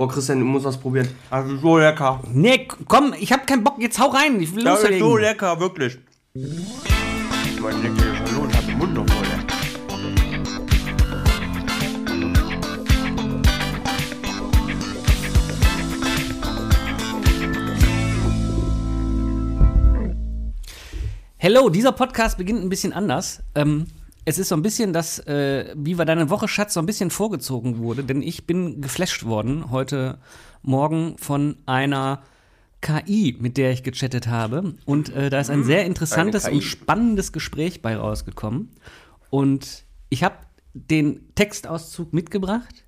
Boah, Christian, du musst was probieren. Das ist so lecker. Nee, komm, ich hab keinen Bock, jetzt hau rein. Ich will Das ist loslegen. so lecker, wirklich. Mein lecker Hallo, ich hab den Mund noch voll. Hello, dieser Podcast beginnt ein bisschen anders. Ähm, es ist so ein bisschen das, äh, wie war deine Woche, Schatz, so ein bisschen vorgezogen wurde, denn ich bin geflasht worden heute Morgen von einer KI, mit der ich gechattet habe. Und äh, da ist ein sehr interessantes und spannendes Gespräch bei rausgekommen. Und ich habe den Textauszug mitgebracht.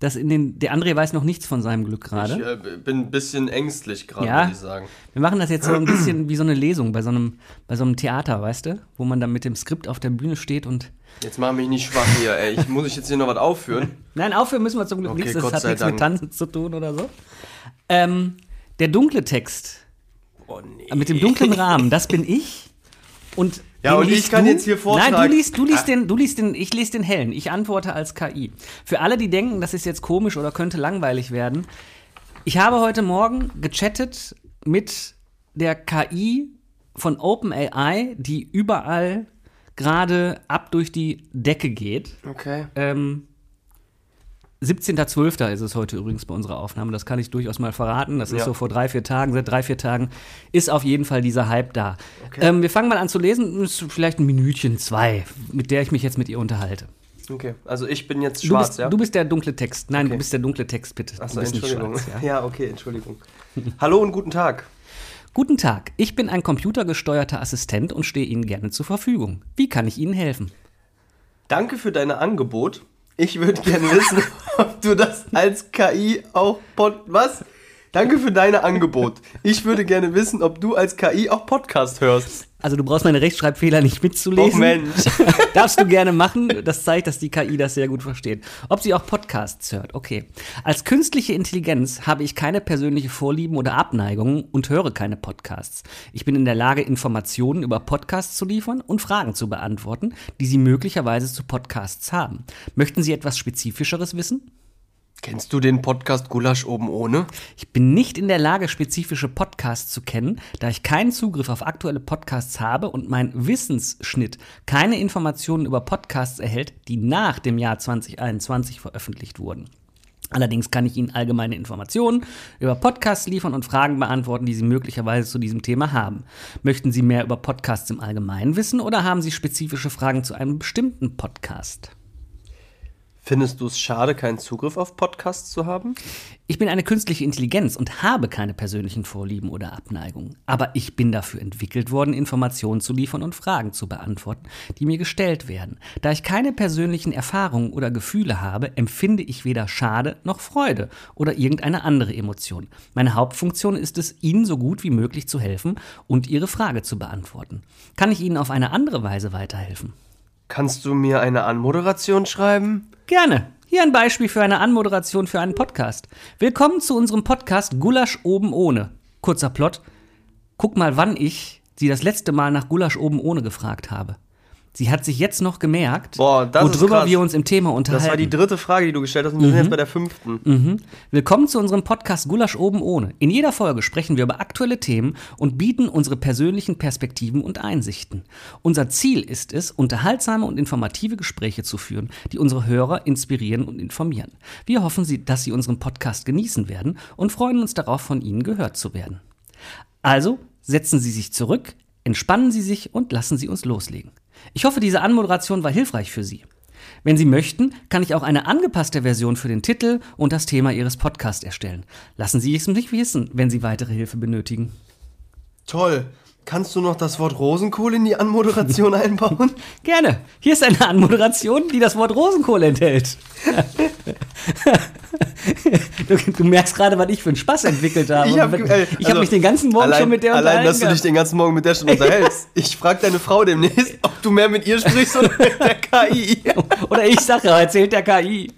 Das in den, der André weiß noch nichts von seinem Glück gerade. Ich äh, bin ein bisschen ängstlich gerade, Ja. würde ich sagen. Wir machen das jetzt so ein bisschen wie so eine Lesung bei so einem, bei so einem Theater, weißt du? Wo man dann mit dem Skript auf der Bühne steht und. Jetzt mach mich nicht schwach hier, ey. Ich, muss ich jetzt hier noch was aufführen? Nein, aufhören müssen wir zum Glück Okay, nichts. Das Gott hat nichts Dank. mit Tanzen zu tun oder so. Ähm, der dunkle Text Oh nee. mit dem dunklen Rahmen, das bin ich. Und Ja, und ich kann du. jetzt hier vortragen. Nein, du liest, du liest Ah. den, du liest den, ich lese den hellen. Ich antworte als KI. Für alle, die denken, das ist jetzt komisch oder könnte langweilig werden. Ich habe heute Morgen gechattet mit der KI von OpenAI, die überall gerade ab durch die Decke geht. Okay. Ähm, 17.12. ist es heute übrigens bei unserer Aufnahme. Das kann ich durchaus mal verraten. Das ist Ja. so vor drei, vier Tagen. Seit drei, vier Tagen ist auf jeden Fall dieser Hype da. Okay. Ähm, wir fangen mal an zu lesen. Ist vielleicht ein Minütchen, zwei, mit der ich mich jetzt mit ihr unterhalte. Okay, also ich bin jetzt Du schwarz, bist, ja? du bist der dunkle Text. Nein, du Okay. bist der dunkle Text, bitte. Achso, du Entschuldigung. schwarz, ja? ja. okay, Entschuldigung. Hallo und guten Tag. Guten Tag, ich bin ein computergesteuerter Assistent und stehe Ihnen gerne zur Verfügung. Wie kann ich Ihnen helfen? Danke für dein Angebot. Ich würde gerne wissen, ob du das als KI auch Pod was? Danke für dein Angebot. Ich würde gerne wissen, ob du als KI auch Podcast hörst. Also du brauchst meine Rechtschreibfehler nicht mitzulesen. Oh Mensch. Darfst du gerne machen. Das zeigt, dass die KI das sehr gut versteht. Ob sie auch Podcasts hört, okay. Als künstliche Intelligenz habe ich keine persönliche Vorlieben oder Abneigungen und höre keine Podcasts. Ich bin in der Lage, Informationen über Podcasts zu liefern und Fragen zu beantworten, die Sie möglicherweise zu Podcasts haben. Möchten Sie etwas Spezifischeres wissen? Kennst du den Podcast Gulasch oben ohne? Ich bin nicht in der Lage, spezifische Podcasts zu kennen, da ich keinen Zugriff auf aktuelle Podcasts habe und mein Wissensschnitt keine Informationen über Podcasts erhält, die nach dem Jahr 2021 veröffentlicht wurden. Allerdings kann ich Ihnen allgemeine Informationen über Podcasts liefern und Fragen beantworten, die Sie möglicherweise zu diesem Thema haben. Möchten Sie mehr über Podcasts im Allgemeinen wissen oder haben Sie spezifische Fragen zu einem bestimmten Podcast? Findest du es schade, keinen Zugriff auf Podcasts zu haben? Ich bin eine künstliche Intelligenz und habe keine persönlichen Vorlieben oder Abneigungen. Aber ich bin dafür entwickelt worden, Informationen zu liefern und Fragen zu beantworten, die mir gestellt werden. Da ich keine persönlichen Erfahrungen oder Gefühle habe, empfinde ich weder Schade noch Freude oder irgendeine andere Emotion. Meine Hauptfunktion ist es, Ihnen so gut wie möglich zu helfen und Ihre Frage zu beantworten. Kann ich Ihnen auf eine andere Weise weiterhelfen? Kannst du mir eine Anmoderation schreiben? Gerne. Hier ein Beispiel für eine Anmoderation für einen Podcast. Willkommen zu unserem Podcast Gulasch oben ohne. Kurzer Plot. Guck mal, wann ich sie das letzte Mal nach Gulasch oben ohne gefragt habe. Sie hat sich jetzt noch gemerkt, Boah, worüber wir uns im Thema unterhalten. Das war die dritte Frage, die du gestellt hast und wir sind jetzt bei der fünften. Mhm. Willkommen zu unserem Podcast Gulasch oben ohne. In jeder Folge sprechen wir über aktuelle Themen und bieten unsere persönlichen Perspektiven und Einsichten. Unser Ziel ist es, unterhaltsame und informative Gespräche zu führen, die unsere Hörer inspirieren und informieren. Wir hoffen, dass Sie unseren Podcast genießen werden und freuen uns darauf, von Ihnen gehört zu werden. Also setzen Sie sich zurück, entspannen Sie sich und lassen Sie uns loslegen. Ich hoffe, diese Anmoderation war hilfreich für Sie. Wenn Sie möchten, kann ich auch eine angepasste Version für den Titel und das Thema Ihres Podcasts erstellen. Lassen Sie es mich wissen, wenn Sie weitere Hilfe benötigen. Toll. Kannst du noch das Wort Rosenkohl in die Anmoderation einbauen? Gerne. Hier ist eine Anmoderation, die das Wort Rosenkohl enthält. du, du merkst gerade, was ich für einen Spaß entwickelt habe. Ich habe ich hab mich den ganzen Morgen allein, schon mit der Allein, dass du unterhalten dich den ganzen Morgen mit der schon unterhältst. Ich frage deine Frau demnächst, ob du mehr mit ihr sprichst oder mit der KI. Oder ich sage, erzählt der KI.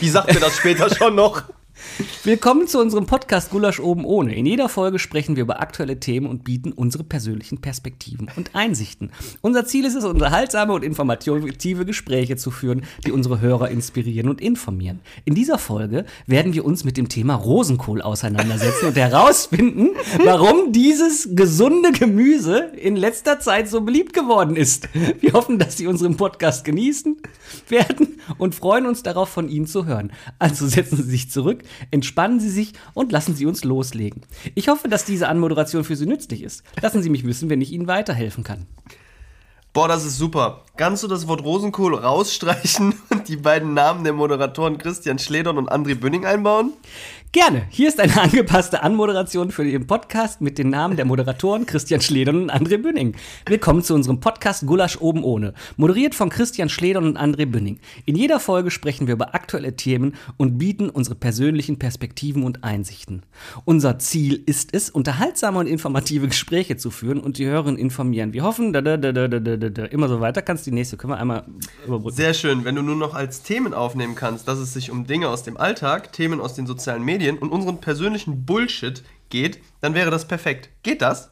Die sagt mir das später schon noch. Willkommen zu unserem Podcast Gulasch oben ohne. In jeder Folge sprechen wir über aktuelle Themen und bieten unsere persönlichen Perspektiven und Einsichten. Unser Ziel ist es, unterhaltsame und informative Gespräche zu führen, die unsere Hörer inspirieren und informieren. In dieser Folge werden wir uns mit dem Thema Rosenkohl auseinandersetzen und herausfinden, warum dieses gesunde Gemüse in letzter Zeit so beliebt geworden ist. Wir hoffen, dass Sie unseren Podcast genießen werden und freuen uns darauf, von Ihnen zu hören. Also setzen Sie sich zurück, entspannen Sie sich und lassen Sie uns loslegen. Ich hoffe, dass diese Anmoderation für Sie nützlich ist. Lassen Sie mich wissen, wenn ich Ihnen weiterhelfen kann. Boah, das ist super. Kannst du das Wort Rosenkohl rausstreichen und die beiden Namen der Moderatoren Christian Schledern und André Bünning einbauen? Gerne. Hier ist eine angepasste Anmoderation für den Podcast mit den Namen der Moderatoren Christian Schledern und André Bünning. Willkommen zu unserem Podcast Gulasch oben ohne. Moderiert von Christian Schledern und André Bünning. In jeder Folge sprechen wir über aktuelle Themen und bieten unsere persönlichen Perspektiven und Einsichten. Unser Ziel ist es, unterhaltsame und informative Gespräche zu führen und die Hörerinnen informieren. Wir hoffen, da, da, da, da, da, da, da, immer so weiter. Kannst die nächste, können wir einmal überbrücken. Sehr schön, wenn du nur noch als Themen aufnehmen kannst, dass es sich um Dinge aus dem Alltag, Themen aus den sozialen Medien und unseren persönlichen Bullshit geht, dann wäre das perfekt. Geht das?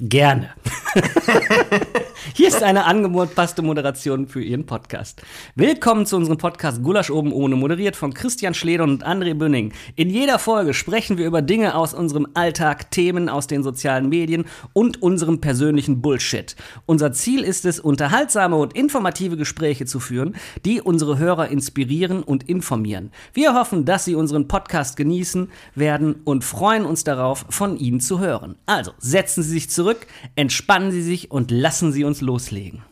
Gerne. Hier ist eine angepasste Moderation für Ihren Podcast. Willkommen zu unserem Podcast Gulasch oben ohne, moderiert von Christian Schleder und André Bünning. In jeder Folge sprechen wir über Dinge aus unserem Alltag, Themen aus den sozialen Medien und unserem persönlichen Bullshit. Unser Ziel ist es, unterhaltsame und informative Gespräche zu führen, die unsere Hörer inspirieren und informieren. Wir hoffen, dass Sie unseren Podcast genießen werden und freuen uns darauf, von Ihnen zu hören. Also setzen Sie sich zurück, entspannen Sie sich und lassen Sie uns loslegen.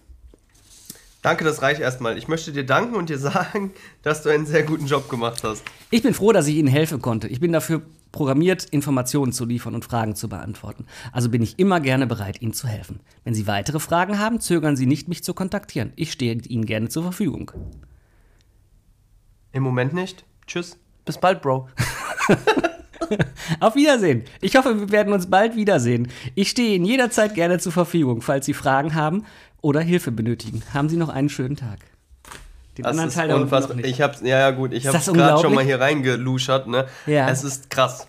Danke, das reicht erstmal. Ich möchte dir danken und dir sagen, dass du einen sehr guten Job gemacht hast. Ich bin froh, dass ich Ihnen helfen konnte. Ich bin dafür programmiert, Informationen zu liefern und Fragen zu beantworten. Also bin ich immer gerne bereit, Ihnen zu helfen. Wenn Sie weitere Fragen haben, zögern Sie nicht, mich zu kontaktieren. Ich stehe Ihnen gerne zur Verfügung. Im Moment nicht. Tschüss. Bis bald, Bro. Auf Wiedersehen. Ich hoffe, wir werden uns bald wiedersehen. Ich stehe Ihnen jederzeit gerne zur Verfügung, falls Sie Fragen haben oder Hilfe benötigen. Haben Sie noch einen schönen Tag. Den das ist unfassbar. Ich hab's, ja, ja, gut, ich habe gerade schon mal hier reingeluschert, ne? Ja. Es ist krass.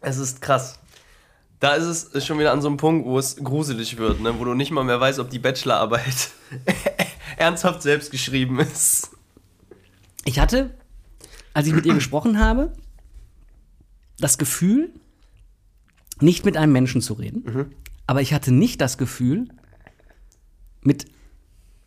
Es ist krass. Da ist es schon wieder an so einem Punkt, wo es gruselig wird, ne? wo du nicht mal mehr weißt, ob die Bachelorarbeit ernsthaft selbst geschrieben ist. Ich hatte, als ich mit ihr gesprochen habe, das Gefühl, nicht mit einem Menschen zu reden, mhm. aber ich hatte nicht das Gefühl, mit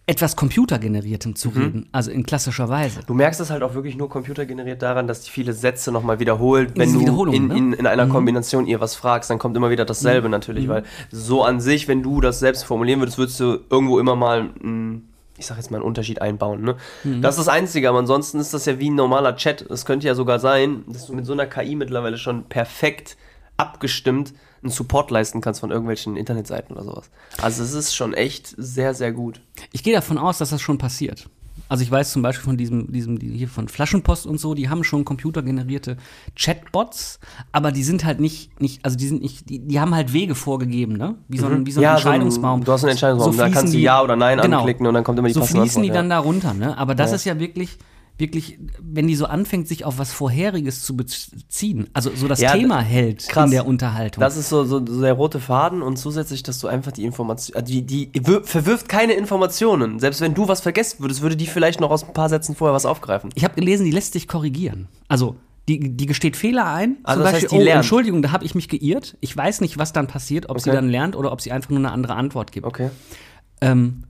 etwas computergeneriertem zu mhm. reden, also in klassischer Weise. Du merkst es halt auch wirklich nur computergeneriert daran, dass die viele Sätze nochmal wiederholt. Wenn du in, in, in, einer mhm. Kombination ihr was fragst, dann kommt immer wieder dasselbe mhm. natürlich, weil so an sich, wenn du das selbst formulieren würdest, würdest du irgendwo immer mal ein ich sag jetzt mal, einen Unterschied einbauen. Ne? Mhm. Das ist das Einzige, aber ansonsten ist das ja wie ein normaler Chat. Es könnte ja sogar sein, dass du mit so einer KI mittlerweile schon perfekt abgestimmt einen Support leisten kannst von irgendwelchen Internetseiten oder sowas. Also es ist schon echt sehr, sehr gut. Ich gehe davon aus, dass das schon passiert. Also ich weiß zum Beispiel von diesem, diesem hier von Flaschenpost und so, die haben schon computergenerierte Chatbots, aber die sind halt nicht, nicht also die sind nicht, die, die haben halt Wege vorgegeben, ne? Wie so ein, mhm. wie so ein ja, Entscheidungsbaum. So ein, du hast einen Entscheidungsbaum, so da kannst du Ja oder Nein genau, anklicken und dann kommt immer die So fließen Antwort, die ja. dann da runter, ne? Aber das ja. ist ja wirklich, wirklich, wenn die so anfängt, sich auf was Vorheriges zu beziehen, also so das ja, Thema hält krass. in der Unterhaltung. Das ist so, so, so, der rote Faden und zusätzlich, dass du einfach die Information, äh, die, die verwirft keine Informationen. Selbst wenn du was vergessen würdest, würde die vielleicht noch aus ein paar Sätzen vorher was aufgreifen. Ich habe gelesen, die lässt sich korrigieren. Also die, die gesteht Fehler ein. Also zum Beispiel, heißt, die oh, lernt. Entschuldigung, da habe ich mich geirrt. Ich weiß nicht, was dann passiert, ob okay. sie dann lernt oder ob sie einfach nur eine andere Antwort gibt. Okay. Ähm,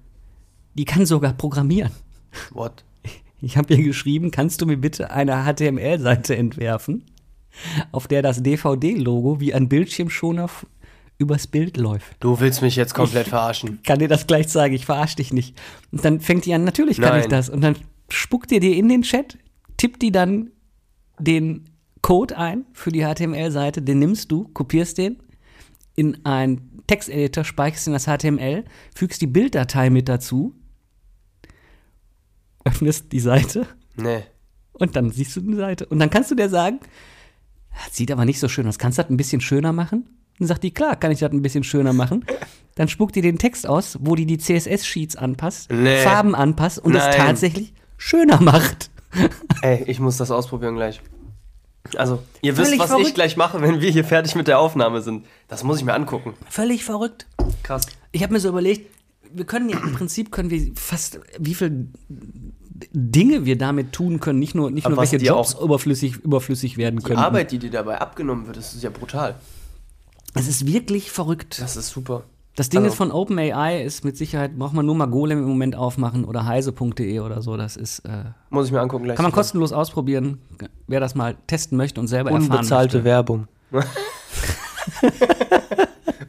die kann sogar programmieren. What? Ich habe ihr geschrieben, kannst du mir bitte eine HTML-Seite entwerfen, auf der das DVD-Logo wie ein Bildschirmschoner übers Bild läuft. Du willst mich jetzt komplett ich verarschen. Kann dir das gleich sagen, ich verarsche dich nicht. Und dann fängt die an, natürlich kann Nein. ich das. Und dann spuckt ihr dir in den Chat, tippt die dann den Code ein für die HTML-Seite, den nimmst du, kopierst den in einen Texteditor, speicherst in das HTML, fügst die Bilddatei mit dazu öffnest die Seite. Nee. Und dann siehst du die Seite. Und dann kannst du dir sagen, das sieht aber nicht so schön aus. Kannst du das ein bisschen schöner machen? Dann sagt die, klar, kann ich das ein bisschen schöner machen. Dann spuckt die den Text aus, wo die die CSS-Sheets anpasst, nee. Farben anpasst und es tatsächlich schöner macht. Ey, ich muss das ausprobieren gleich. Also, ihr wisst, Völlig was verrückt. ich gleich mache, wenn wir hier fertig mit der Aufnahme sind. Das muss ich mir angucken. Völlig verrückt. Krass. Ich habe mir so überlegt, wir können ja im Prinzip können wir fast wie viel Dinge wir damit tun können, nicht nur nicht Aber nur welche Jobs überflüssig überflüssig werden Die können. Arbeit, die dir dabei abgenommen wird, das ist ja brutal. Es ist wirklich verrückt. Das ist super. Das Ding Also- ist von OpenAI ist mit Sicherheit braucht man nur mal Golem im Moment aufmachen oder heise.de oder so. Das ist äh, Muss ich mir angucken gleich. kann man kostenlos ausprobieren. Wer das mal testen möchte und selber erfahren Unbezahlte möchte. Werbung.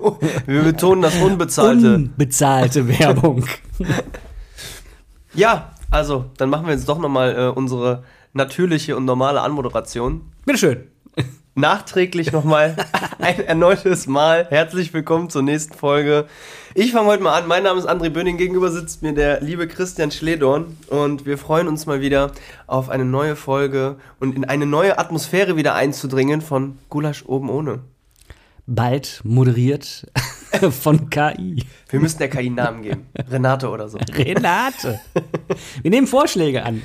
Wir betonen das Unbezahlte. Unbezahlte Werbung. ja, also, dann machen wir jetzt doch nochmal äh, unsere natürliche und normale Anmoderation. Bitteschön. Nachträglich nochmal ein erneutes Mal. Herzlich willkommen zur nächsten Folge. Ich fange heute mal an. Mein Name ist André Böning. Gegenüber sitzt mir der liebe Christian Schledorn. Und wir freuen uns mal wieder auf eine neue Folge und in eine neue Atmosphäre wieder einzudringen von Gulasch oben ohne. Bald moderiert von KI. Wir müssen der KI einen Namen geben. Renate oder so. Renate. Wir nehmen Vorschläge an.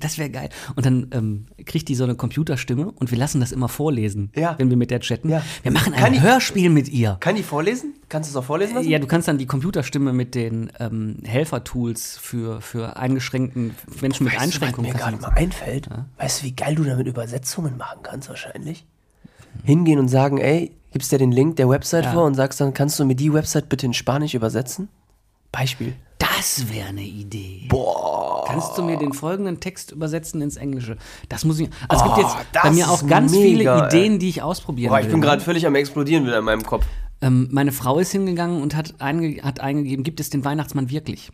Das wäre geil. Und dann ähm, kriegt die so eine Computerstimme und wir lassen das immer vorlesen, Ja. wenn wir mit der chatten. Ja. Wir machen Kann ein die- Hörspiel mit ihr. Kann die vorlesen? Kannst du es auch vorlesen lassen? Ja, du kannst dann die Computerstimme mit den ähm, Helfertools für, für eingeschränkten Menschen mit Einschränkungen. Was mir gerade mal einfällt, weißt du, wie geil du damit Übersetzungen machen kannst wahrscheinlich? Hingehen und sagen, ey, gibst dir den Link der Website Ja. vor und sagst dann, kannst du mir die Website bitte in Spanisch übersetzen? Beispiel. Das wäre eine Idee. Boah. Kannst du mir den folgenden Text übersetzen ins Englische? Das muss ich. Also es gibt jetzt bei mir auch ganz mega, viele Ideen, die ich ausprobieren Boah, ich will. bin ne? gerade völlig am explodieren wieder in meinem Kopf. Ähm, meine Frau ist hingegangen und hat, einge hat eingegeben, gibt es den Weihnachtsmann wirklich?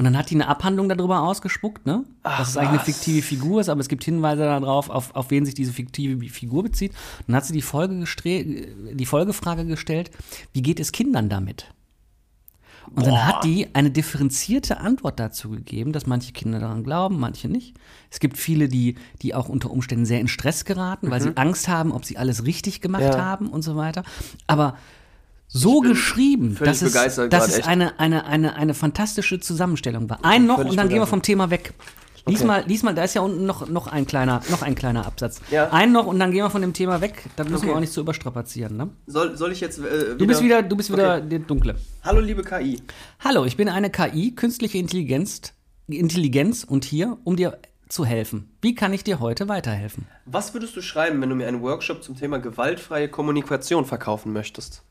Und dann hat die eine Abhandlung darüber ausgespuckt, ne? dass es eigentlich eine fiktive Figur ist, aber es gibt Hinweise darauf, auf, auf wen sich diese fiktive Figur bezieht. Und dann hat sie die, Folge die Folgefrage gestellt, wie geht es Kindern damit? Und dann hat die eine differenzierte Antwort dazu gegeben, dass manche Kinder daran glauben, manche nicht. Es gibt viele, die, die auch unter Umständen sehr in Stress geraten, weil sie Angst haben, ob sie alles richtig gemacht Ja. haben und so weiter. Aber so geschrieben, dass es, dass es echt. eine, eine, eine, eine fantastische Zusammenstellung war. Ein noch und dann gehen wir vom Thema weg. Lies Okay. mal, lies mal, da ist ja unten noch, noch, ein, kleiner, noch ein kleiner Absatz. Ja. Ein noch und dann gehen wir von dem Thema weg. Das müssen wir Okay. auch nicht so überstrapazieren. Ne? Soll, soll ich jetzt äh, wieder... Du bist wieder, du bist wieder Okay. der Dunkle. Hallo liebe KI. Hallo, ich bin eine KI, künstliche Intelligenz, Intelligenz und hier, um dir zu helfen. Wie kann ich dir heute weiterhelfen? Was würdest du schreiben, wenn du mir einen Workshop zum Thema gewaltfreie Kommunikation verkaufen möchtest?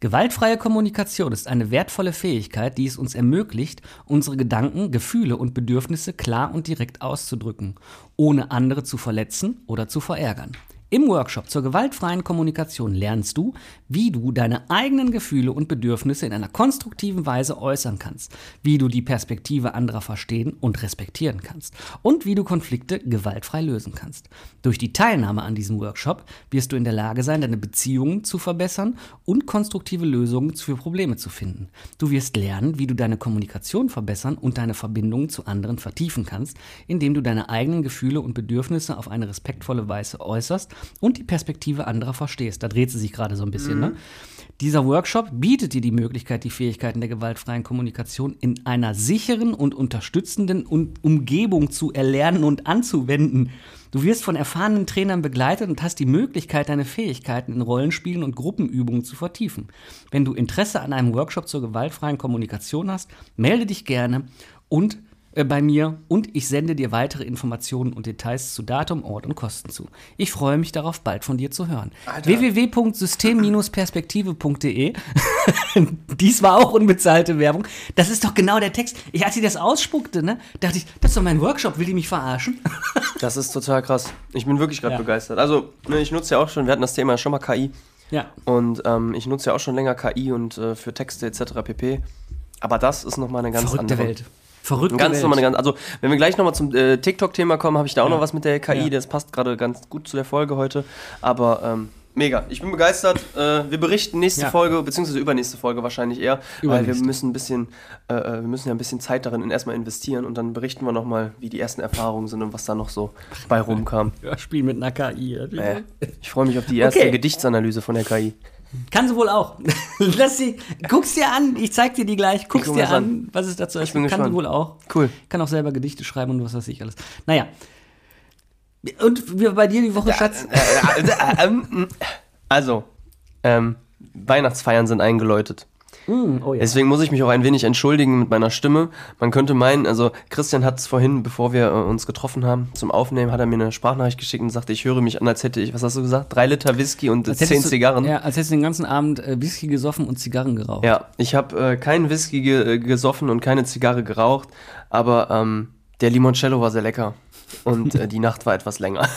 Gewaltfreie Kommunikation ist eine wertvolle Fähigkeit, die es uns ermöglicht, unsere Gedanken, Gefühle und Bedürfnisse klar und direkt auszudrücken, ohne andere zu verletzen oder zu verärgern. Im Workshop zur gewaltfreien Kommunikation lernst du, wie du deine eigenen Gefühle und Bedürfnisse in einer konstruktiven Weise äußern kannst, wie du die Perspektive anderer verstehen und respektieren kannst und wie du Konflikte gewaltfrei lösen kannst. Durch die Teilnahme an diesem Workshop wirst du in der Lage sein, deine Beziehungen zu verbessern und konstruktive Lösungen für Probleme zu finden. Du wirst lernen, wie du deine Kommunikation verbessern und deine Verbindungen zu anderen vertiefen kannst, indem du deine eigenen Gefühle und Bedürfnisse auf eine respektvolle Weise äußerst und die Perspektive anderer verstehst. Da dreht sie sich gerade so ein bisschen, ne? Dieser Workshop bietet dir die Möglichkeit, die Fähigkeiten der gewaltfreien Kommunikation in einer sicheren und unterstützenden Un- Umgebung zu erlernen und anzuwenden. Du wirst von erfahrenen Trainern begleitet und hast die Möglichkeit, deine Fähigkeiten in Rollenspielen und Gruppenübungen zu vertiefen. Wenn du Interesse an einem Workshop zur gewaltfreien Kommunikation hast, melde dich gerne und bei mir und ich sende dir weitere Informationen und Details zu Datum, Ort und Kosten zu. Ich freue mich darauf, bald von dir zu hören. Www.system-perspektive.de Dies war auch unbezahlte Werbung. Das ist doch genau der Text. Ich, als sie das ausspuckte, ne, dachte ich, das ist doch mein Workshop, will die mich verarschen? Das ist total krass. Ich bin wirklich gerade Ja. begeistert. Also, ne, ich nutze ja auch schon, wir hatten das Thema ja schon mal KI. ja. Und ähm, ich nutze ja auch schon länger KI und äh, für Texte etc. pp. Aber das ist nochmal eine ganz Verrückte andere Welt. Verrückte Ganz nochmal eine ganz, also wenn wir gleich nochmal zum äh, TikTok-Thema kommen, habe ich da auch Ja. noch was mit der KI, Ja. das passt gerade ganz gut zu der Folge heute. Aber ähm, mega, ich bin begeistert. Äh, wir berichten nächste Ja. Folge, beziehungsweise übernächste Folge wahrscheinlich eher, weil wir müssen ein bisschen, äh, äh, wir müssen ja ein bisschen Zeit darin erstmal investieren und dann berichten wir nochmal, wie die ersten Erfahrungen sind und was da noch so bei rumkam. Hörspiel mit einer KI. Äh, ich freue mich auf die erste Okay. Gedichtsanalyse von der KI. Kann sie wohl auch. Lass sie, guck's dir an, ich zeig dir die gleich, guck's guck dir an, an. was es dazu ist. Kann sie gespannt. wohl auch. Cool. Kann auch selber Gedichte schreiben und was weiß ich alles. Naja. Und wie bei dir die Woche, Schatz? Äh, äh, äh, ähm, also, ähm, Weihnachtsfeiern sind eingeläutet. Mm, oh ja. Deswegen muss ich mich auch ein wenig entschuldigen mit meiner Stimme. Man könnte meinen, also Christian hat es vorhin, bevor wir äh, uns getroffen haben zum Aufnehmen, hat er mir eine Sprachnachricht geschickt und sagte, ich höre mich an, als hätte ich, was hast du gesagt, drei Liter Whisky und Als zehn du- Zigarren. Ja, als hättest du den ganzen Abend äh, Whisky gesoffen und Zigarren geraucht. Ja, ich habe äh, keinen Whisky ge äh, gesoffen und keine Zigarre geraucht, aber ähm, der Limoncello war sehr lecker und äh, die Nacht war etwas länger.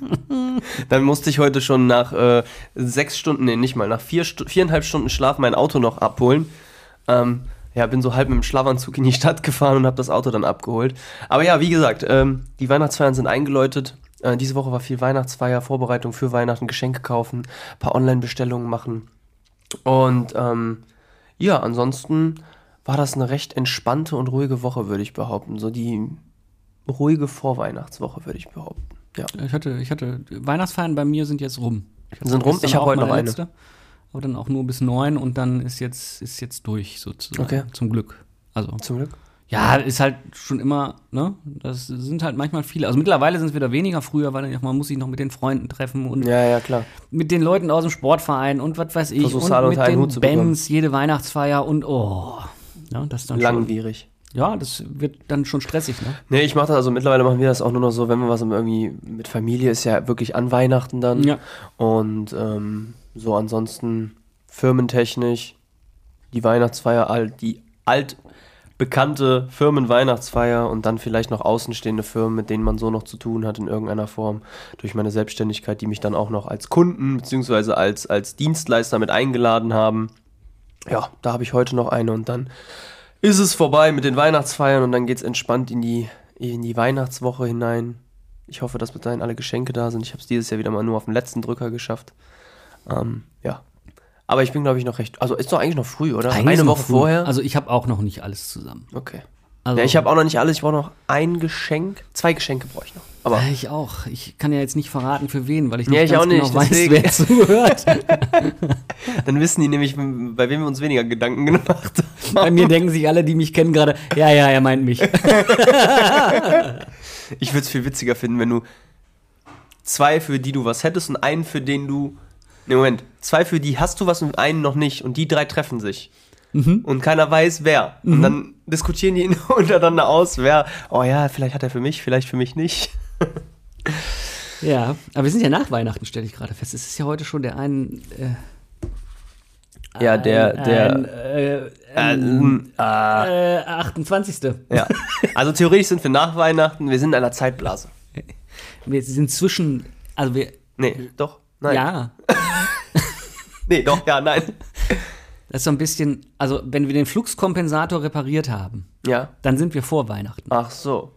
Dann musste ich heute schon nach äh, sechs Stunden, nee, nicht mal, nach vier viereinhalb Stunden Schlaf mein Auto noch abholen. Ähm, ja, bin so halb mit dem Schlafanzug in die Stadt gefahren und habe das Auto dann abgeholt. Aber ja, wie gesagt, ähm, die Weihnachtsfeiern sind eingeläutet. Äh, diese Woche war viel Weihnachtsfeier, Vorbereitung für Weihnachten, Geschenke kaufen, paar Online-Bestellungen machen. Und ähm, ja, ansonsten war das eine recht entspannte und ruhige Woche, würde ich behaupten. So die ruhige Vorweihnachtswoche, würde ich behaupten. Ja. Ich hatte, ich hatte, Weihnachtsfeiern bei mir sind jetzt rum. Sind rum? Ich hab auch heute noch eine. letzte, aber dann auch nur bis neun und dann ist jetzt, ist jetzt durch sozusagen. Okay. Zum Glück. Also, Zum Glück. ja, ist halt schon immer, ne? Das sind halt manchmal viele. Also mittlerweile sind es wieder weniger. Früher dann, ja, man muss sich noch mit den Freunden treffen und Ja, ja, klar. mit den Leuten aus dem Sportverein und was weiß ich. Versuchst und mit den Hut. Bands, jede Weihnachtsfeier und oh. Ja, das ist dann schon, Langwierig. Ja, das wird dann schon stressig, ne? Nee, ich mache das, also mittlerweile machen wir das auch nur noch so, wenn wir was irgendwie mit Familie ist ja wirklich an Weihnachten dann. Ja. Und ähm, so ansonsten firmentechnisch, die Weihnachtsfeier, all, die altbekannte Firmenweihnachtsfeier und dann vielleicht noch außenstehende Firmen, mit denen man so noch zu tun hat in irgendeiner Form, durch meine Selbstständigkeit, die mich dann auch noch als Kunden bzw. als, als Dienstleister mit eingeladen haben. Ja, da habe ich heute noch eine und dann ist es vorbei mit den Weihnachtsfeiern und dann geht's entspannt in die, in die Weihnachtswoche hinein. Ich hoffe, dass bis dahin alle Geschenke da sind. Ich habe es dieses Jahr wieder mal nur auf den letzten Drücker geschafft. Ähm, ja. Aber ich bin, glaube ich, noch recht. Also ist doch eigentlich noch früh, oder? Eigentlich Eine Woche früh. vorher. Also ich habe auch noch nicht alles zusammen. okay. Also, Ja, ich habe auch noch nicht alles. Ich brauche noch ein Geschenk. Zwei Geschenke brauche ich noch. Aber Ja, ich auch. Ich kann ja jetzt nicht verraten, für wen, weil ich Ja, nicht ich ganz auch nicht, genau weiß, deswegen. wer zuhört. dann wissen die nämlich, bei wem wir uns weniger Gedanken gemacht haben. Bei mir denken sich alle, die mich kennen, gerade, ja, ja, er meint mich. Ich würde es viel witziger finden, wenn du zwei, für die du was hättest und einen, für den du. Ne, Moment. Zwei, für die hast du was und einen noch nicht. Und die drei treffen sich. Und keiner weiß, wer. Und dann diskutieren die untereinander aus, wer. Oh ja, vielleicht hat er für mich, vielleicht für mich nicht. Ja, aber wir sind ja nach Weihnachten, stelle ich gerade fest. Es ist ja heute schon der ein. Äh, Ja, der. der ein, äh, äh, äh, äh, 28. ja. Also theoretisch sind wir nach Weihnachten, wir sind in einer Zeitblase. Wir sind zwischen. Also wir. Nee, doch. Nein. Ja. Nee, doch, ja, nein. Das ist so ein bisschen. Also, wenn wir den Fluxkompensator repariert haben, Ja. dann sind wir vor Weihnachten. Ach so.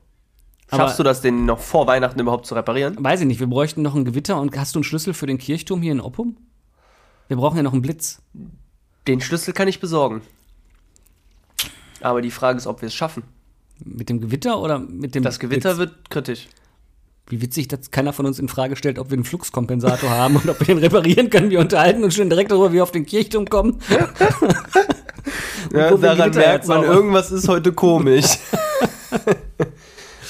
Aber- Schaffst du das denn noch vor Weihnachten überhaupt zu reparieren? Weiß ich nicht, wir bräuchten noch ein Gewitter und hast du einen Schlüssel für den Kirchturm hier in Oppum? Wir brauchen ja noch einen Blitz. Den Schlüssel kann ich besorgen. Aber die Frage ist, ob wir es schaffen. Mit dem Gewitter oder mit dem Das Gewitter Blitz? wird kritisch. Wie witzig, dass keiner von uns in Frage stellt, ob wir einen Fluxkompensator haben und ob wir den reparieren können. Wir unterhalten uns schon direkt darüber, wie wir auf den Kirchturm kommen. Ja, daran merkt man, irgendwas ist heute komisch.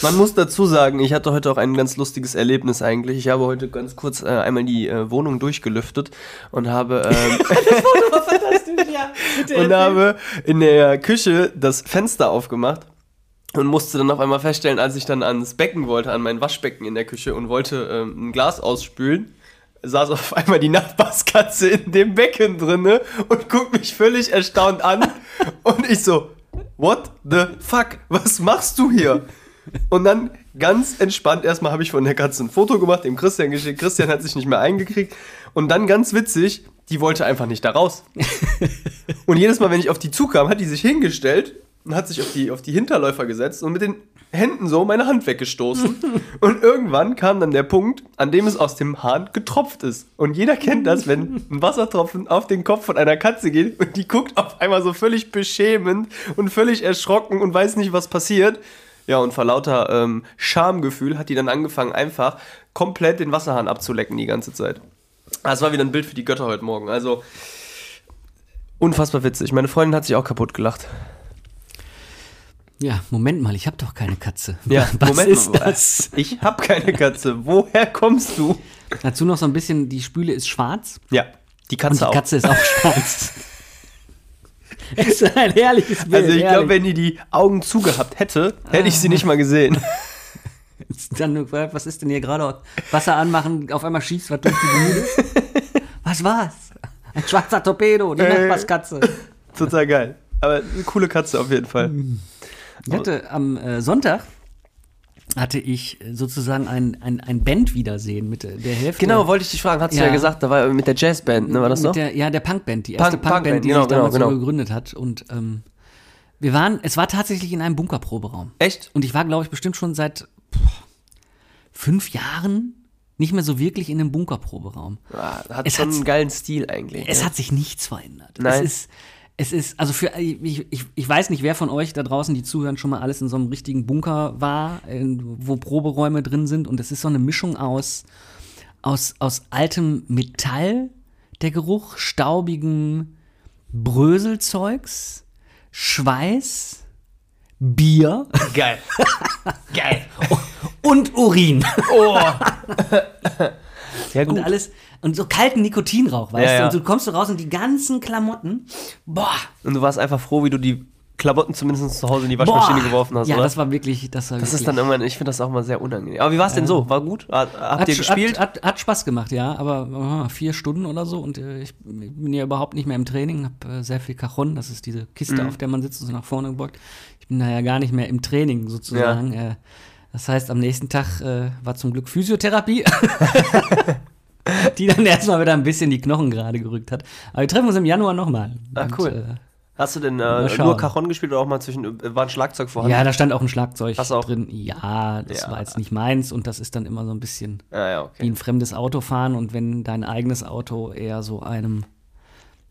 man muss dazu sagen, ich hatte heute auch ein ganz lustiges Erlebnis eigentlich. Ich habe heute ganz kurz äh, einmal die äh, Wohnung durchgelüftet und habe, ähm, und habe in der Küche das Fenster aufgemacht und musste dann auf einmal feststellen, als ich dann ans Becken wollte, an mein Waschbecken in der Küche und wollte ähm, ein Glas ausspülen, saß auf einmal die Nachbarskatze in dem Becken drinne und guckt mich völlig erstaunt an und ich so, what the fuck, was machst du hier? Und dann ganz entspannt, erstmal habe ich von der Katze ein Foto gemacht, dem Christian geschickt, Christian hat sich nicht mehr eingekriegt und dann ganz witzig, die wollte einfach nicht da raus. Und jedes Mal, wenn ich auf die zukam, hat die sich hingestellt und hat sich auf die, auf die Hinterläufer gesetzt und mit den Händen so meine Hand weggestoßen. und irgendwann kam dann der Punkt, an dem es aus dem Hahn getropft ist. Und jeder kennt das, wenn ein Wassertropfen auf den Kopf von einer Katze geht und die guckt auf einmal so völlig beschämend und völlig erschrocken und weiß nicht, was passiert. Ja, und vor lauter ähm, Schamgefühl hat die dann angefangen, einfach komplett den Wasserhahn abzulecken die ganze Zeit. Das war wieder ein Bild für die Götter heute Morgen. Also, unfassbar witzig. Meine Freundin hat sich auch kaputt gelacht. Ja, Moment mal, ich habe doch keine Katze. Ja, Was Moment ist mal. das? Ich hab keine Katze. Woher kommst du? Dazu noch so ein bisschen, die Spüle ist schwarz Ja, die und Katze die auch. Katze ist auch schwarz. Es ist ein herrliches Bild. also ich glaube, wenn die die Augen zugehabt hätte, hätte ich sie nicht mal gesehen. Dann, gefragt, was ist denn hier gerade? Wasser anmachen, auf einmal schießt was durch die Gemüse. was war's? Ein schwarzer Torpedo, die Nachbarskatze. Total geil. Aber eine coole Katze auf jeden Fall. Ich hatte am äh, Sonntag hatte ich sozusagen ein, ein, ein Bandwiedersehen mit der Hälfte. Genau, wollte ich dich fragen. Hast du Ja. ja gesagt, da war mit der Jazzband, ne? War das mit noch? Der, ja, der Punkband, die erste Punk- Punkband, Punkband, die genau, sich damals genau, so genau. gegründet hat. Und ähm, wir waren, es war tatsächlich in einem Bunkerproberaum. Echt? Und ich war, glaube ich, bestimmt schon seit boah, fünf Jahren nicht mehr so wirklich in einem Bunkerproberaum. Ja, hat Es schon einen geilen Stil eigentlich. Es ne? hat sich nichts verändert. Nein. Es ist, es ist, also für, ich, ich, ich weiß nicht, wer von euch da draußen, die zuhören, schon mal alles in so einem richtigen Bunker war, wo Proberäume drin sind. Und es ist so eine Mischung aus, aus, aus altem Metall, der Geruch, staubigem Bröselzeugs, Schweiß, Bier geil. geil. und Urin. Oh. ja, Und gut. alles, und so kalten Nikotinrauch, weißt Ja, du? ja. Und du kommst so raus und die ganzen Klamotten, boah, Und du warst einfach froh, wie du die Klamotten zumindest zu Hause in die Waschmaschine Boah. geworfen hast, Ja, oder? das war wirklich, das war Das wirklich, ist dann immer, ich finde das auch mal sehr unangenehm. Aber wie war es denn so? War gut? Hat, habt hat, ihr gespielt? Hat, hat, hat Spaß gemacht, ja, aber ah, vier Stunden oder so und äh, ich bin ja überhaupt nicht mehr im Training, habe äh, sehr viel Cajon, das ist diese Kiste, Mhm. auf der man sitzt und so nach vorne gebeugt. Ich bin da ja gar nicht mehr im Training sozusagen. Äh, das heißt, am nächsten Tag äh, war zum Glück Physiotherapie. die dann erstmal wieder ein bisschen die Knochen gerade gerückt hat. Aber wir treffen uns im Januar nochmal. Ah, Und, cool. Äh, Hast du denn äh, nur Cajon gespielt oder auch mal zwischen, äh, war ein Schlagzeug vorhanden? ja, da stand auch ein Schlagzeug Hast du auch? drin. Ja, das Ja. war jetzt nicht meins und das ist dann immer so ein bisschen Ah, ja, wie okay. ein fremdes Auto fahren und wenn dein eigenes Auto eher so einem,